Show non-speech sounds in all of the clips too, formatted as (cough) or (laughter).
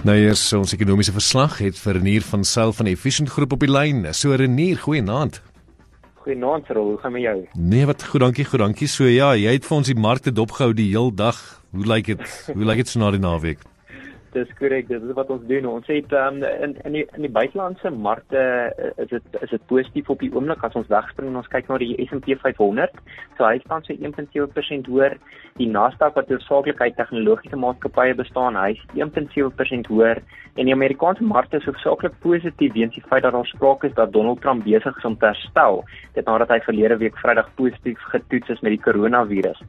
Nou eers ons ekonomiese verslag het vir Renier van Sail van Efficient Groep op die lyn. So Renier, goeienaand. Goeienaand, Rol, hoe gaan met jou? Nee, wat goed, dankie, goed, dankie. So ja, jy het vir ons die markte dopgehou die heel dag. Hoe lyk dit? Hoe lyk dit so na die naweek? Dis korrek, dit is wat ons doen. Ons het um, in in die in die buitelandse markte uh, is dit is dit positief op die oomblik as ons wegspring en ons kyk na die S&P 500. So hy staan so 1.7% hoër. Die Nasdaq wat hoofsaaklik uit tegnologiese maatskappye bestaan, hy is 1.7% hoër en die Amerikaanse markte is hoofsaaklik positief weens die feit dat daar sprake is dat Donald Trump besig is om te herstel, dit nadat hy verlede week Vrydag positief getoets is met die koronavirus.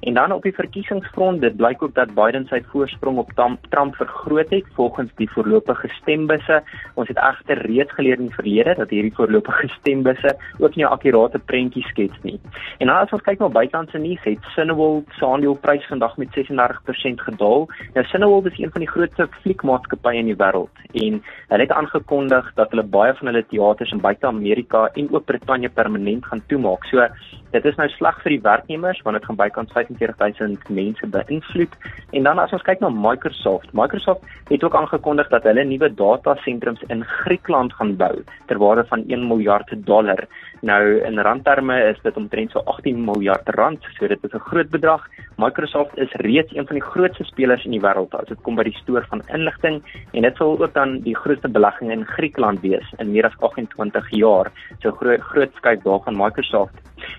En dan op die verkiesingsfront, dit blyk ook dat Biden sy voorsprong op Trump vergroot het volgens die voorlopige stembusse. Ons het egter reeds geleer in die verlede dat hierdie voorlopige stembusse ook nie 'n akkurate prentjie skets nie. En nou as ons kyk na buitelandse nuus, het Cineworld se aandeleprys vandag met 36% gedaal. Nou Cineworld is een van die grootste fliekmaatskappye in die wêreld en hulle het aangekondig dat hulle baie van hulle teaters in buite Amerika en ook Brittanje permanent gaan toemaak. So dit is nou sleg vir die werknemers want dit gaan bykans 45000 mense beïnvloed. En dan as ons kyk na Microsoft, Microsoft het ook aangekondig dat hulle nuwe datasentrums in Griekeland gaan bou ter waarde van 1 miljard dollar. Nou in randterme is dit omtrent so 18 miljard rand, so dit is 'n groot bedrag. Microsoft is reeds een van die grootste spelers in die wêreld as dit kom by die stoor van inligting en dit sal ook dan die grootste belegging in Griekeland wees in meer as 28 jaar. So groot groot skuif daar van Microsoft.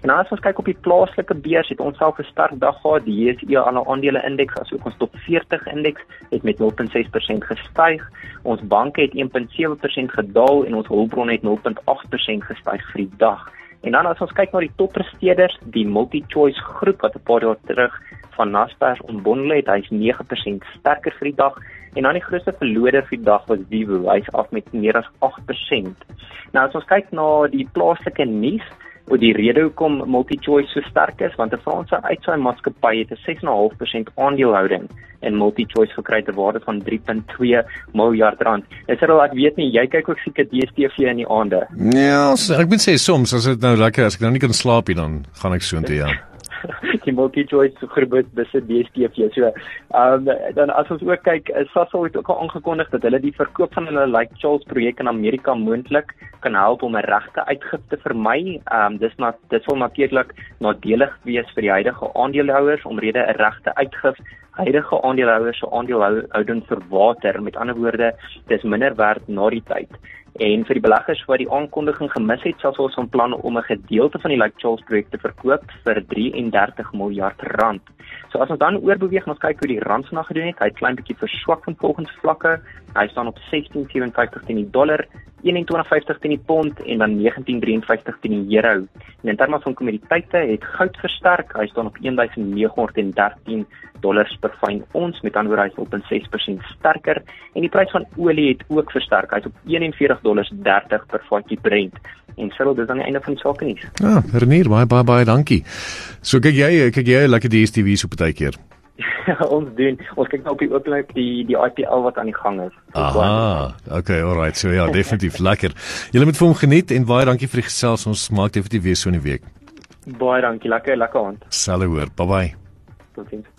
En as ons kyk op die plaaslike beurs, het ons self 'n sterk dag gehad. Die JSE alle aandele indeks asook ons top 40 indeks het met 0.6% gestyg. Ons banke het 1.7% gedaal en ons hulpbronne het 0.8% gestyg vir die dag. En dan as ons kyk na die toppresteerders, die MultiChoice groep wat 'n paar jaar terug van Naspers ontbondel het, hy's 9% sterker vir die dag. En dan die grootste verloder vir die dag was Vivo, hy's af met meer as 8%. Nou as ons kyk na die plaaslike nuus, oor die rede hoekom MultiChoice so sterk is want 'n Franse uitsaai maatskappy het 'n 6.5% aandelehouding in MultiChoice gekry ter waarde van 3.2 miljard rand. Dis er al ek weet nie jy kyk ook seker DStv in die aande. Ja, ek moet sê soms as dit nou lekker as ek nou nie kan slaap nie dan gaan ek so intoe ja. (laughs) die MultiChoice groep besit DStv. So, ehm um, dan as ons ook kyk, Sasol het ook al aangekondig dat hulle die verkoop van hulle Lake Charles projek in Amerika moontlik kan help om 'n regte uitgifte te vermy. Ehm um, dis na dit sal natuurlik nadelig wees vir die huidige aandeelhouers omrede 'n regte uitgif huidige aandeelhouers se aandelehouding verwater. Met ander woorde, dis minder werd na die tyd. En vir die beleggers wat die aankondiging gemis het, sal ons van plan om 'n gedeelte van die Lake Charles projek te verkoop vir 33 miljard rand. So as ons dan oorbeweeg en ons kyk hoe die rand vanaand gedoen het, hy het klein bietjie verswak van volgens vlakke. Hy staan op 16.57 teen die dollar, 21.50 teen die pond en dan 19.53 teen die euro. En in terme van kommoditeite het goud versterk. Hy staan op 1913 dollars per fyn ons met ander woorde hy is op 6% sterker en die prys van olie het ook versterk. Hy's op 41 dollars 30 per vatjie Brent. En sou dit dan die einde van die saak nie. Ja, Renier, baie baie baie dankie. So kyk jy, kyk jy lekker die STV so partykeer. (laughs) ons doen ons kyk nou op die oomblik die die IPL wat aan die gang is. Aha. Okay, alright. So ja, definitief (laughs) lekker. Julle moet vir hom geniet en baie dankie vir die gesels. Ons maak definitief weer so 'n week. Baie dankie. Lekker lekker aand. Salle hoor. Bye bye. Totsiens.